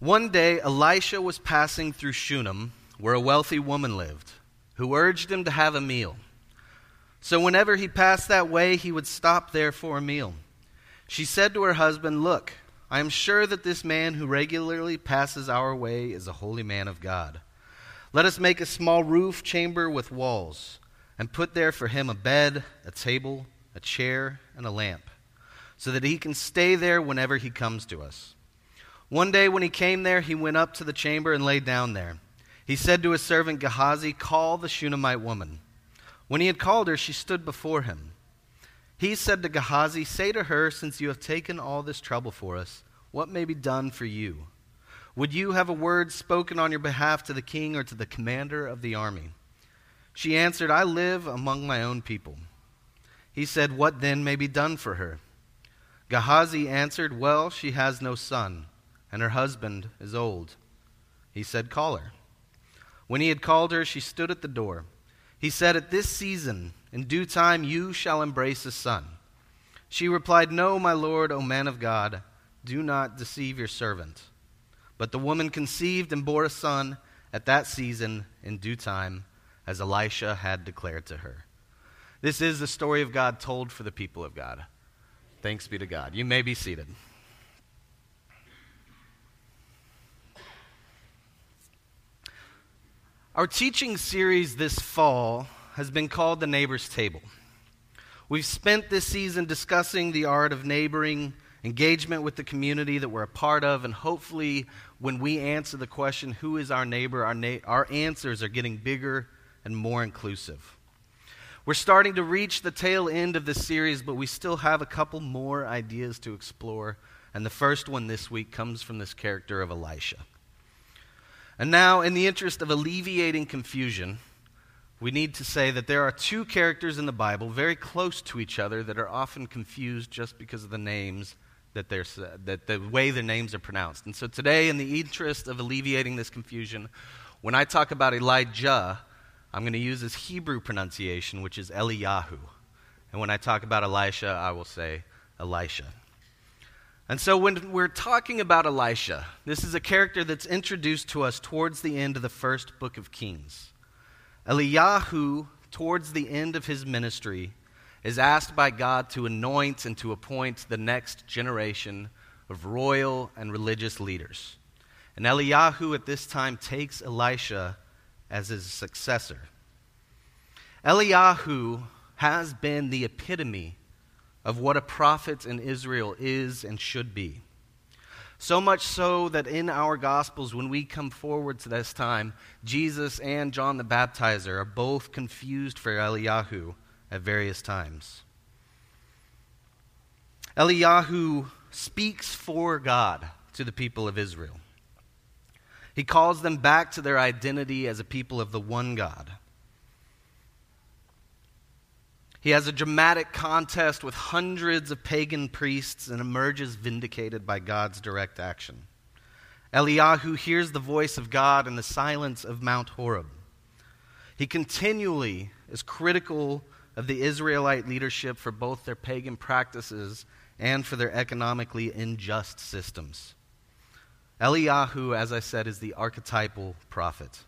One day, Elisha was passing through Shunem, where a wealthy woman lived, who urged him to have a meal. So, whenever he passed that way, he would stop there for a meal. She said to her husband, Look, I am sure that this man who regularly passes our way is a holy man of God. Let us make a small roof chamber with walls, and put there for him a bed, a table, a chair, and a lamp, so that he can stay there whenever he comes to us. One day when he came there, he went up to the chamber and lay down there. He said to his servant Gehazi, Call the Shunammite woman. When he had called her, she stood before him. He said to Gehazi, Say to her, since you have taken all this trouble for us, what may be done for you? Would you have a word spoken on your behalf to the king or to the commander of the army? She answered, I live among my own people. He said, What then may be done for her? Gehazi answered, Well, she has no son and her husband is old. He said, Call her. When he had called her, she stood at the door. He said, At this season, in due time, you shall embrace a son. She replied, No, my lord, O man of God, do not deceive your servant. But the woman conceived and bore a son at that season in due time, as Elisha had declared to her. This is the story of God told for the people of God. Thanks be to God. You may be seated. Our teaching series this fall has been called The Neighbor's Table. We've spent this season discussing the art of neighboring, engagement with the community that we're a part of, and hopefully, when we answer the question, Who is our neighbor? our, na- our answers are getting bigger and more inclusive. We're starting to reach the tail end of this series, but we still have a couple more ideas to explore. And the first one this week comes from this character of Elisha. And now, in the interest of alleviating confusion, we need to say that there are two characters in the Bible very close to each other that are often confused just because of the names that they're that the way the names are pronounced. And so today, in the interest of alleviating this confusion, when I talk about Elijah, I'm going to use his Hebrew pronunciation, which is Eliyahu. And when I talk about Elisha, I will say Elisha. And so when we're talking about Elisha, this is a character that's introduced to us towards the end of the first book of Kings. Eliyahu, towards the end of his ministry, is asked by God to anoint and to appoint the next generation of royal and religious leaders. And Eliyahu at this time takes Elisha as his successor. Eliyahu has been the epitome of what a prophet in Israel is and should be. So much so that in our Gospels, when we come forward to this time, Jesus and John the Baptizer are both confused for Eliyahu at various times. Eliyahu speaks for God to the people of Israel. He calls them back to their identity as a people of the one God. He has a dramatic contest with hundreds of pagan priests and emerges vindicated by God's direct action. Eliyahu hears the voice of God in the silence of Mount Horeb. He continually is critical of the Israelite leadership for both their pagan practices and for their economically unjust systems. Eliyahu, as I said, is the archetypal prophet.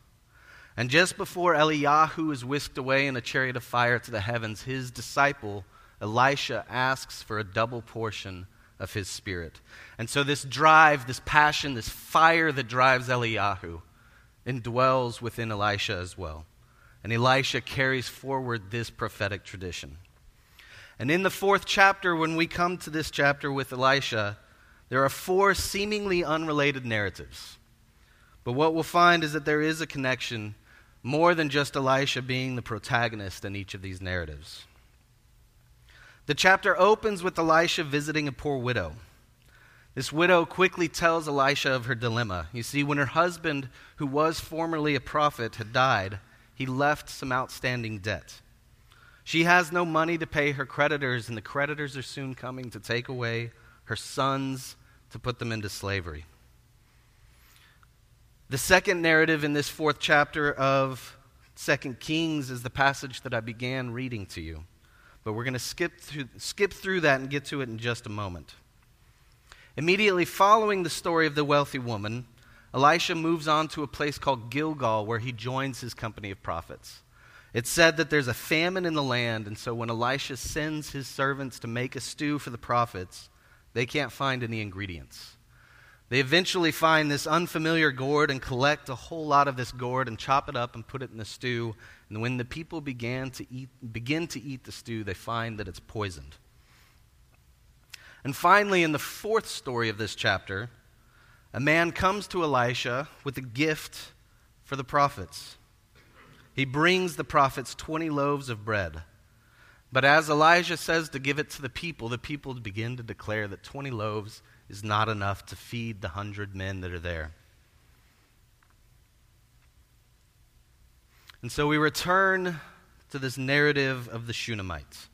And just before Eliyahu is whisked away in a chariot of fire to the heavens, his disciple, Elisha, asks for a double portion of his spirit. And so, this drive, this passion, this fire that drives Eliyahu indwells within Elisha as well. And Elisha carries forward this prophetic tradition. And in the fourth chapter, when we come to this chapter with Elisha, there are four seemingly unrelated narratives. But what we'll find is that there is a connection more than just Elisha being the protagonist in each of these narratives. The chapter opens with Elisha visiting a poor widow. This widow quickly tells Elisha of her dilemma. You see, when her husband, who was formerly a prophet, had died, he left some outstanding debt. She has no money to pay her creditors, and the creditors are soon coming to take away her sons to put them into slavery. The second narrative in this fourth chapter of Second Kings is the passage that I began reading to you. But we're going to skip through, skip through that and get to it in just a moment. Immediately following the story of the wealthy woman, Elisha moves on to a place called Gilgal where he joins his company of prophets. It's said that there's a famine in the land, and so when Elisha sends his servants to make a stew for the prophets, they can't find any ingredients. They eventually find this unfamiliar gourd and collect a whole lot of this gourd and chop it up and put it in the stew. And when the people began to eat, begin to eat the stew, they find that it's poisoned. And finally, in the fourth story of this chapter, a man comes to Elisha with a gift for the prophets. He brings the prophets 20 loaves of bread. But as Elijah says to give it to the people, the people begin to declare that 20 loaves is not enough to feed the hundred men that are there. And so we return to this narrative of the Shunammite.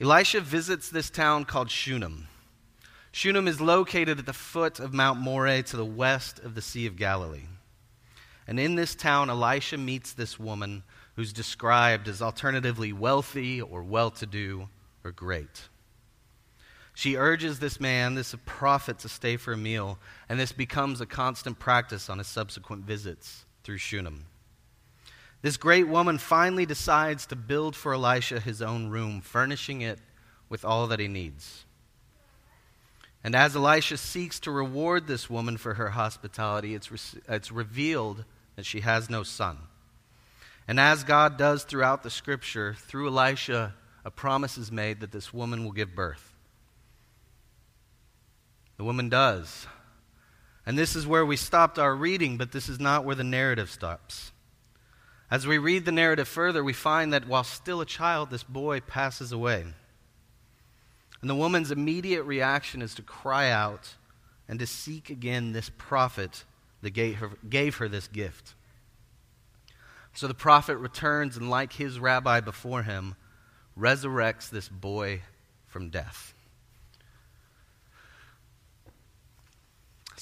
Elisha visits this town called Shunem. Shunem is located at the foot of Mount Moreh to the west of the Sea of Galilee. And in this town, Elisha meets this woman who's described as alternatively wealthy or well to do or great. She urges this man, this prophet, to stay for a meal, and this becomes a constant practice on his subsequent visits through Shunem. This great woman finally decides to build for Elisha his own room, furnishing it with all that he needs. And as Elisha seeks to reward this woman for her hospitality, it's, re- it's revealed that she has no son. And as God does throughout the scripture, through Elisha, a promise is made that this woman will give birth. The woman does. And this is where we stopped our reading, but this is not where the narrative stops. As we read the narrative further, we find that while still a child, this boy passes away. And the woman's immediate reaction is to cry out and to seek again this prophet that gave her, gave her this gift. So the prophet returns and, like his rabbi before him, resurrects this boy from death.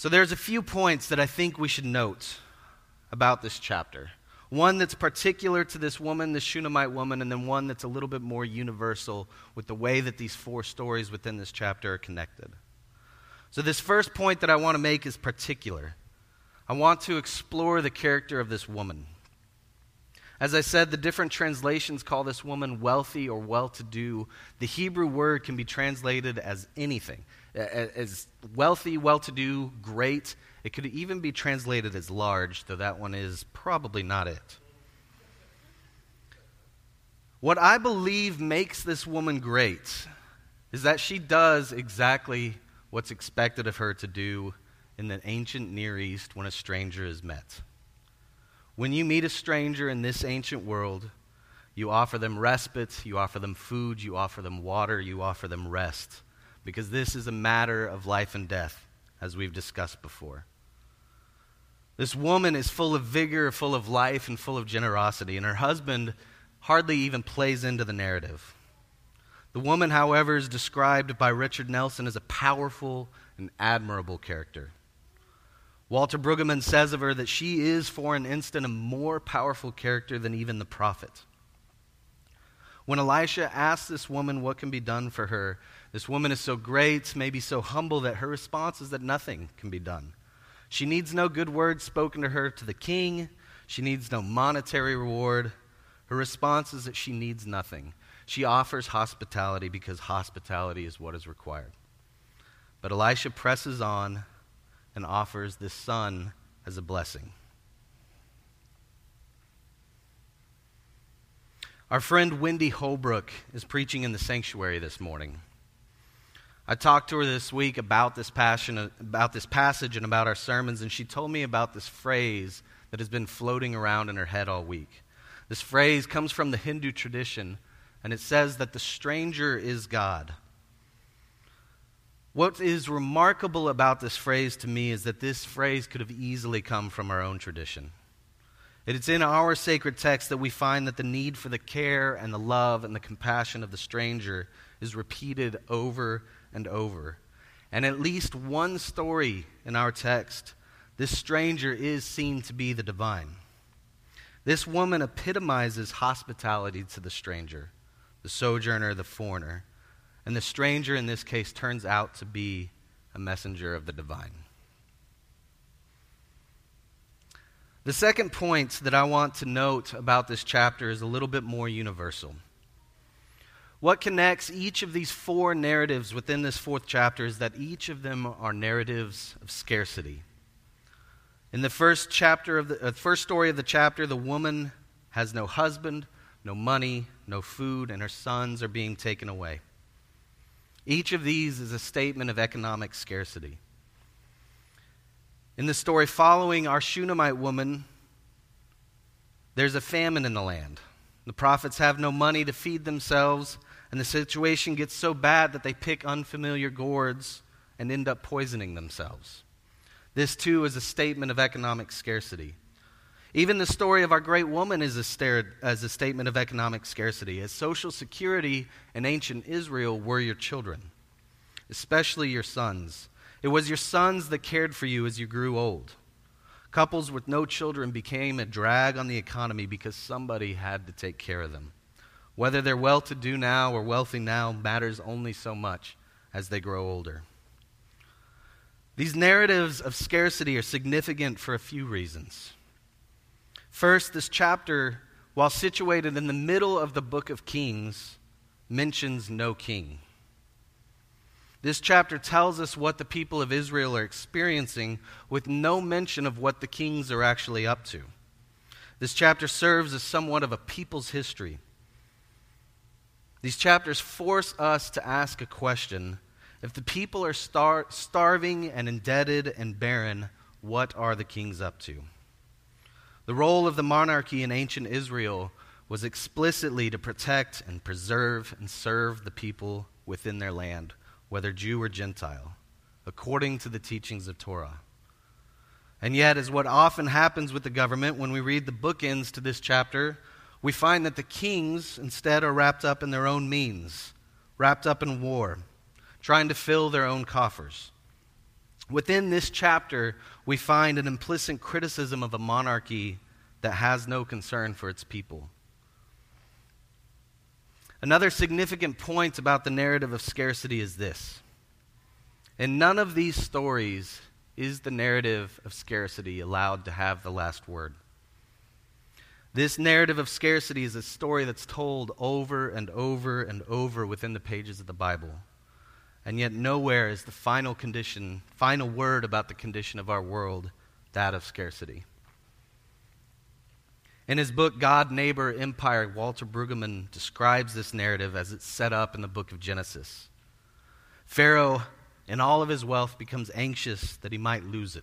So there's a few points that I think we should note about this chapter. One that's particular to this woman, the Shunammite woman, and then one that's a little bit more universal with the way that these four stories within this chapter are connected. So, this first point that I want to make is particular. I want to explore the character of this woman. As I said, the different translations call this woman wealthy or well to do. The Hebrew word can be translated as anything as wealthy, well to do, great. It could even be translated as large, though that one is probably not it. What I believe makes this woman great is that she does exactly what's expected of her to do in the ancient Near East when a stranger is met. When you meet a stranger in this ancient world, you offer them respite, you offer them food, you offer them water, you offer them rest, because this is a matter of life and death, as we've discussed before. This woman is full of vigor, full of life, and full of generosity, and her husband hardly even plays into the narrative. The woman, however, is described by Richard Nelson as a powerful and admirable character. Walter Brueggemann says of her that she is, for an instant, a more powerful character than even the prophet. When Elisha asks this woman what can be done for her, this woman is so great, maybe so humble, that her response is that nothing can be done. She needs no good words spoken to her to the king. She needs no monetary reward. Her response is that she needs nothing. She offers hospitality because hospitality is what is required. But Elisha presses on and offers this son as a blessing. Our friend Wendy Holbrook is preaching in the sanctuary this morning. I talked to her this week about this passion, about this passage and about our sermons, and she told me about this phrase that has been floating around in her head all week. This phrase comes from the Hindu tradition, and it says that the stranger is God. What is remarkable about this phrase to me is that this phrase could have easily come from our own tradition. It's in our sacred text that we find that the need for the care and the love and the compassion of the stranger is repeated over and over. And at least one story in our text, this stranger is seen to be the divine. This woman epitomizes hospitality to the stranger, the sojourner, the foreigner. And the stranger in this case turns out to be a messenger of the divine. The second point that I want to note about this chapter is a little bit more universal. What connects each of these four narratives within this fourth chapter is that each of them are narratives of scarcity. In the first chapter of the uh, first story of the chapter, the woman has no husband, no money, no food, and her sons are being taken away. Each of these is a statement of economic scarcity. In the story following our Shunammite woman, there's a famine in the land. The prophets have no money to feed themselves, and the situation gets so bad that they pick unfamiliar gourds and end up poisoning themselves. This, too, is a statement of economic scarcity. Even the story of our great woman is a, a statement of economic scarcity, as social security in ancient Israel were your children, especially your sons. It was your sons that cared for you as you grew old. Couples with no children became a drag on the economy because somebody had to take care of them. Whether they're well to do now or wealthy now matters only so much as they grow older. These narratives of scarcity are significant for a few reasons. First, this chapter, while situated in the middle of the book of Kings, mentions no king. This chapter tells us what the people of Israel are experiencing with no mention of what the kings are actually up to. This chapter serves as somewhat of a people's history these chapters force us to ask a question. If the people are star- starving and indebted and barren, what are the kings up to? The role of the monarchy in ancient Israel was explicitly to protect and preserve and serve the people within their land, whether Jew or Gentile, according to the teachings of Torah. And yet, as what often happens with the government when we read the bookends to this chapter, we find that the kings instead are wrapped up in their own means, wrapped up in war, trying to fill their own coffers. Within this chapter, we find an implicit criticism of a monarchy that has no concern for its people. Another significant point about the narrative of scarcity is this. In none of these stories is the narrative of scarcity allowed to have the last word. This narrative of scarcity is a story that's told over and over and over within the pages of the Bible. And yet, nowhere is the final condition, final word about the condition of our world that of scarcity. In his book, God, Neighbor, Empire, Walter Brueggemann describes this narrative as it's set up in the book of Genesis. Pharaoh, in all of his wealth, becomes anxious that he might lose it.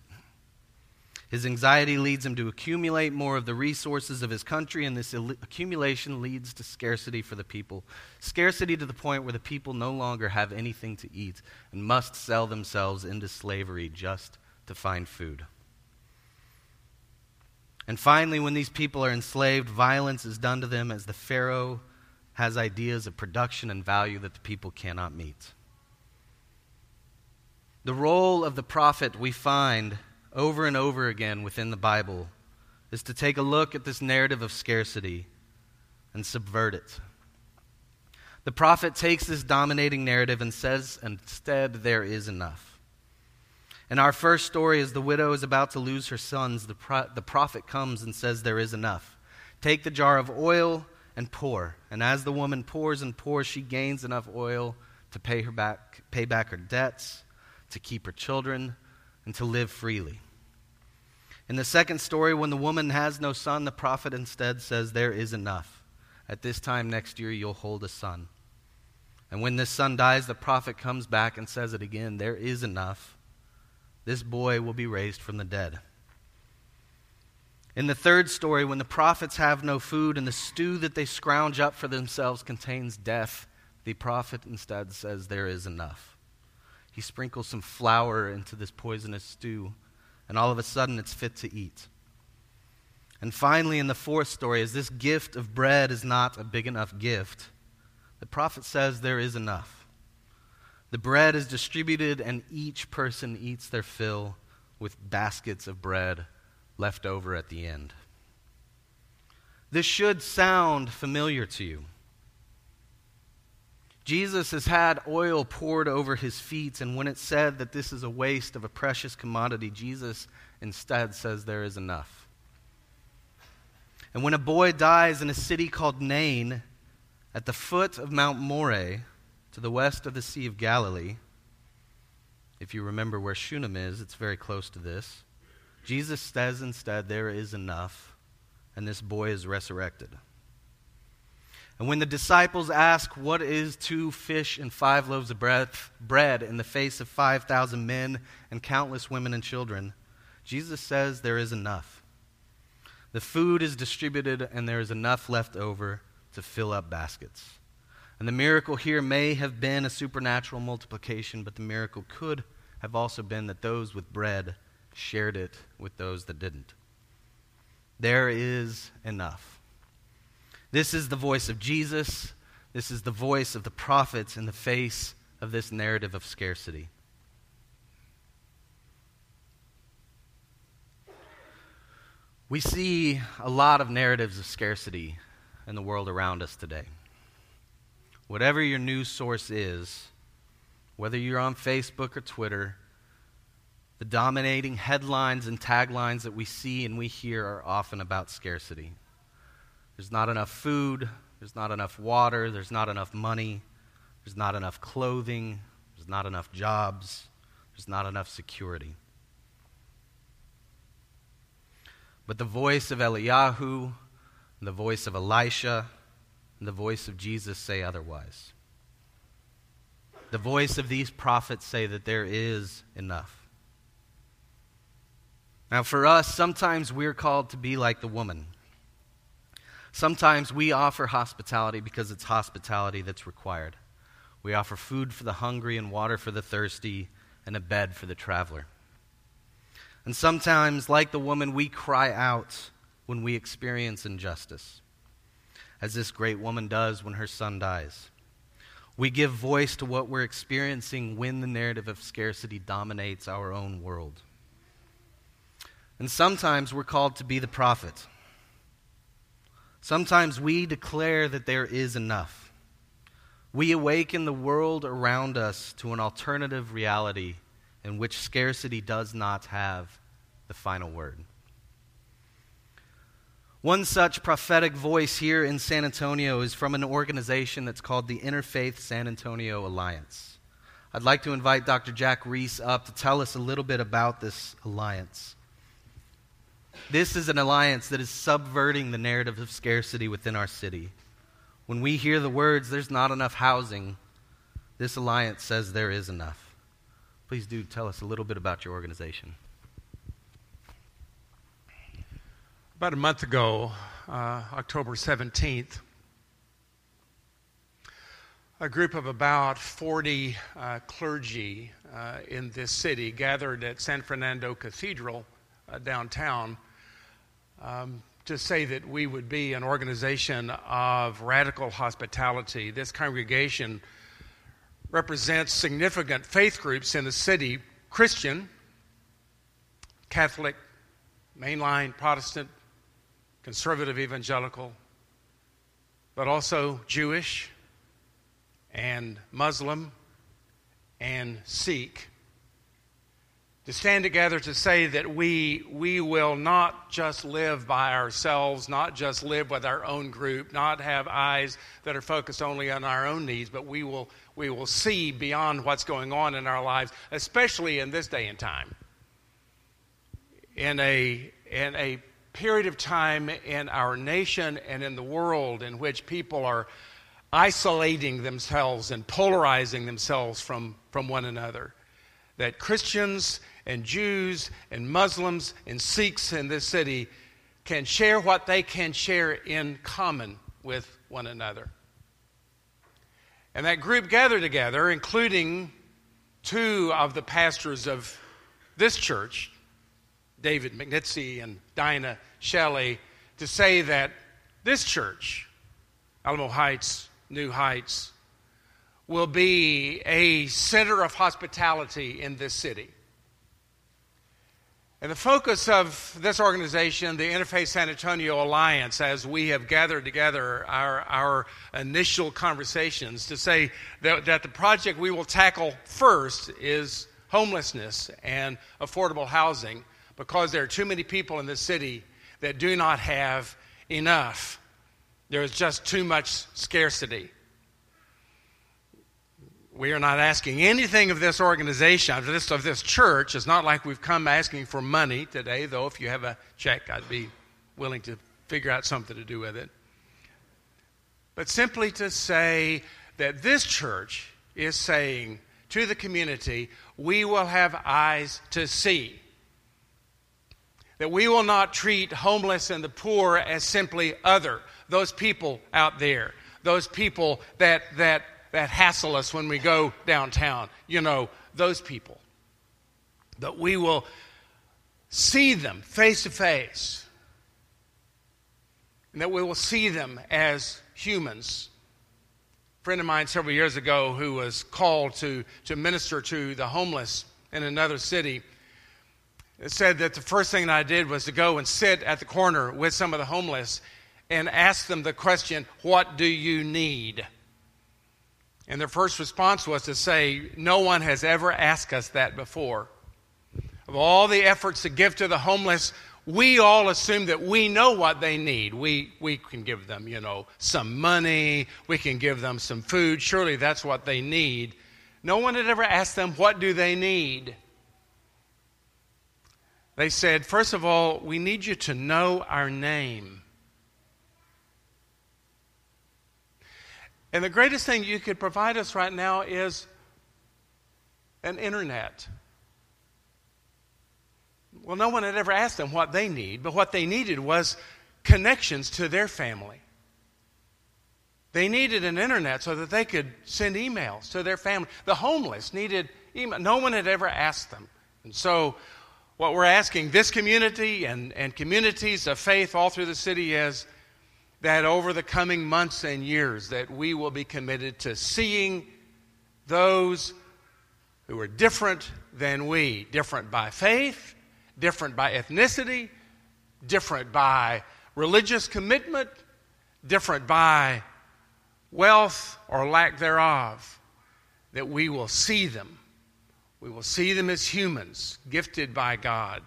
His anxiety leads him to accumulate more of the resources of his country, and this accumulation leads to scarcity for the people. Scarcity to the point where the people no longer have anything to eat and must sell themselves into slavery just to find food. And finally, when these people are enslaved, violence is done to them as the Pharaoh has ideas of production and value that the people cannot meet. The role of the prophet we find over and over again within the Bible is to take a look at this narrative of scarcity and subvert it. The prophet takes this dominating narrative and says, instead, there is enough. In our first story, is the widow is about to lose her sons, the, pro- the prophet comes and says, There is enough. Take the jar of oil and pour. And as the woman pours and pours, she gains enough oil to pay, her back, pay back her debts, to keep her children, and to live freely. In the second story, when the woman has no son, the prophet instead says, There is enough. At this time next year, you'll hold a son. And when this son dies, the prophet comes back and says it again There is enough. This boy will be raised from the dead. In the third story, when the prophets have no food and the stew that they scrounge up for themselves contains death, the prophet instead says, There is enough. He sprinkles some flour into this poisonous stew, and all of a sudden it's fit to eat. And finally, in the fourth story, as this gift of bread is not a big enough gift, the prophet says there is enough. The bread is distributed, and each person eats their fill with baskets of bread left over at the end. This should sound familiar to you. Jesus has had oil poured over his feet, and when it's said that this is a waste of a precious commodity, Jesus instead says there is enough. And when a boy dies in a city called Nain, at the foot of Mount Moreh, to the west of the Sea of Galilee, if you remember where Shunem is, it's very close to this. Jesus says instead, There is enough, and this boy is resurrected. And when the disciples ask, What is two fish and five loaves of bread, in the face of 5,000 men and countless women and children? Jesus says there is enough. The food is distributed, and there is enough left over to fill up baskets. And the miracle here may have been a supernatural multiplication, but the miracle could have also been that those with bread shared it with those that didn't. There is enough. This is the voice of Jesus. This is the voice of the prophets in the face of this narrative of scarcity. We see a lot of narratives of scarcity in the world around us today. Whatever your news source is, whether you're on Facebook or Twitter, the dominating headlines and taglines that we see and we hear are often about scarcity. There's not enough food, there's not enough water, there's not enough money, there's not enough clothing, there's not enough jobs, there's not enough security. But the voice of Eliyahu, the voice of Elisha, the voice of Jesus say otherwise. The voice of these prophets say that there is enough. Now, for us, sometimes we're called to be like the woman. Sometimes we offer hospitality because it's hospitality that's required. We offer food for the hungry and water for the thirsty and a bed for the traveler. And sometimes, like the woman, we cry out when we experience injustice, as this great woman does when her son dies. We give voice to what we're experiencing when the narrative of scarcity dominates our own world. And sometimes we're called to be the prophet. Sometimes we declare that there is enough. We awaken the world around us to an alternative reality in which scarcity does not have the final word. One such prophetic voice here in San Antonio is from an organization that's called the Interfaith San Antonio Alliance. I'd like to invite Dr. Jack Reese up to tell us a little bit about this alliance. This is an alliance that is subverting the narrative of scarcity within our city. When we hear the words, there's not enough housing, this alliance says there is enough. Please do tell us a little bit about your organization. About a month ago, uh, October 17th, a group of about 40 uh, clergy uh, in this city gathered at San Fernando Cathedral uh, downtown um, to say that we would be an organization of radical hospitality. This congregation represents significant faith groups in the city Christian, Catholic, mainline Protestant, conservative evangelical, but also Jewish and Muslim and Sikh to stand together to say that we, we will not just live by ourselves, not just live with our own group, not have eyes that are focused only on our own needs, but we will, we will see beyond what's going on in our lives, especially in this day and time. In a, in a period of time in our nation and in the world in which people are isolating themselves and polarizing themselves from, from one another, that Christians and Jews and Muslims and Sikhs in this city can share what they can share in common with one another. And that group gathered together, including two of the pastors of this church, David McNitsy and Dinah Shelley, to say that this church, Alamo Heights, New Heights, will be a center of hospitality in this city. And the focus of this organization, the Interfaith San Antonio Alliance, as we have gathered together our, our initial conversations to say that, that the project we will tackle first is homelessness and affordable housing because there are too many people in the city that do not have enough. There is just too much scarcity. We are not asking anything of this organization, of this, of this church. It's not like we've come asking for money today, though if you have a check, I'd be willing to figure out something to do with it. But simply to say that this church is saying to the community, we will have eyes to see. That we will not treat homeless and the poor as simply other, those people out there, those people that, that, that hassle us when we go downtown, you know, those people. That we will see them face to face, and that we will see them as humans. A friend of mine several years ago who was called to, to minister to the homeless in another city said that the first thing I did was to go and sit at the corner with some of the homeless and ask them the question, What do you need? And their first response was to say, No one has ever asked us that before. Of all the efforts to give to the homeless, we all assume that we know what they need. We, we can give them, you know, some money, we can give them some food. Surely that's what they need. No one had ever asked them, What do they need? They said, First of all, we need you to know our name. And the greatest thing you could provide us right now is an internet. Well, no one had ever asked them what they need, but what they needed was connections to their family. They needed an internet so that they could send emails to their family. The homeless needed email. No one had ever asked them. And so, what we're asking this community and, and communities of faith all through the city is that over the coming months and years that we will be committed to seeing those who are different than we, different by faith, different by ethnicity, different by religious commitment, different by wealth or lack thereof, that we will see them. We will see them as humans, gifted by God.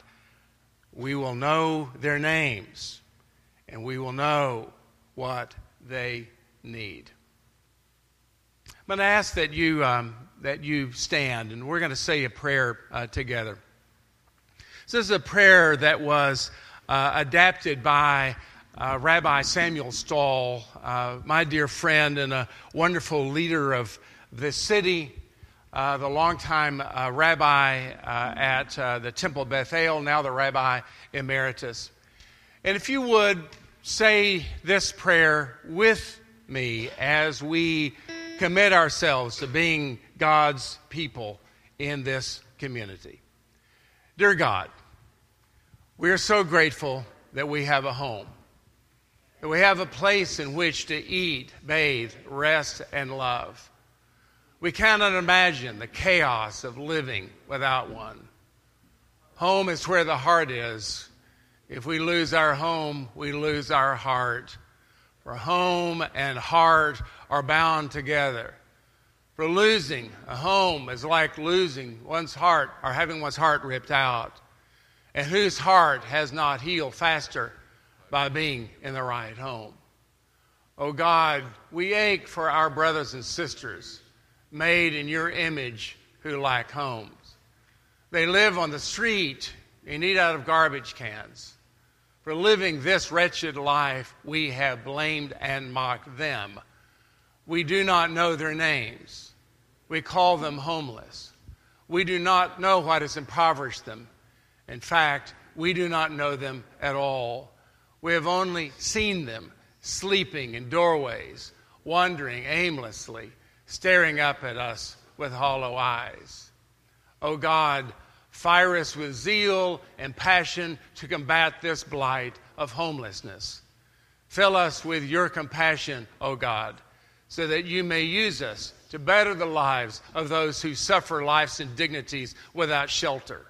We will know their names, and we will know what they need. I'm going to ask that you, um, that you stand, and we're going to say a prayer uh, together. This is a prayer that was uh, adapted by uh, Rabbi Samuel Stahl, uh, my dear friend and a wonderful leader of this city, uh, the longtime uh, rabbi uh, at the Temple Beth-El, now the rabbi emeritus. And if you would say this prayer with me as we commit ourselves to being God's people in this community. Dear God, we are so grateful that we have a home, that we have a place in which to eat, bathe, rest, and love. We cannot imagine the chaos of living without one. Home is where the heart is. If we lose our home, we lose our heart. For home and heart are bound together. For losing a home is like losing one's heart or having one's heart ripped out and whose heart has not healed faster by being in the right home. Oh God, we ache for our brothers and sisters made in your image who lack homes. They live on the street and eat out of garbage cans. For living this wretched life, we have blamed and mocked them. We do not know their names. We call them homeless. We do not know what has impoverished them in fact, we do not know them at all. We have only seen them sleeping in doorways, wandering aimlessly, staring up at us with hollow eyes. O oh God, fire us with zeal and passion to combat this blight of homelessness. Fill us with your compassion, O oh God, so that you may use us to better the lives of those who suffer life's indignities without shelter.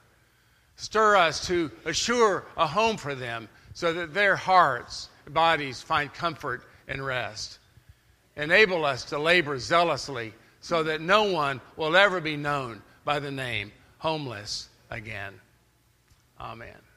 Stir us to assure a home for them so that their hearts, bodies find comfort and rest. Enable us to labor zealously so that no one will ever be known by the name homeless again. Amen.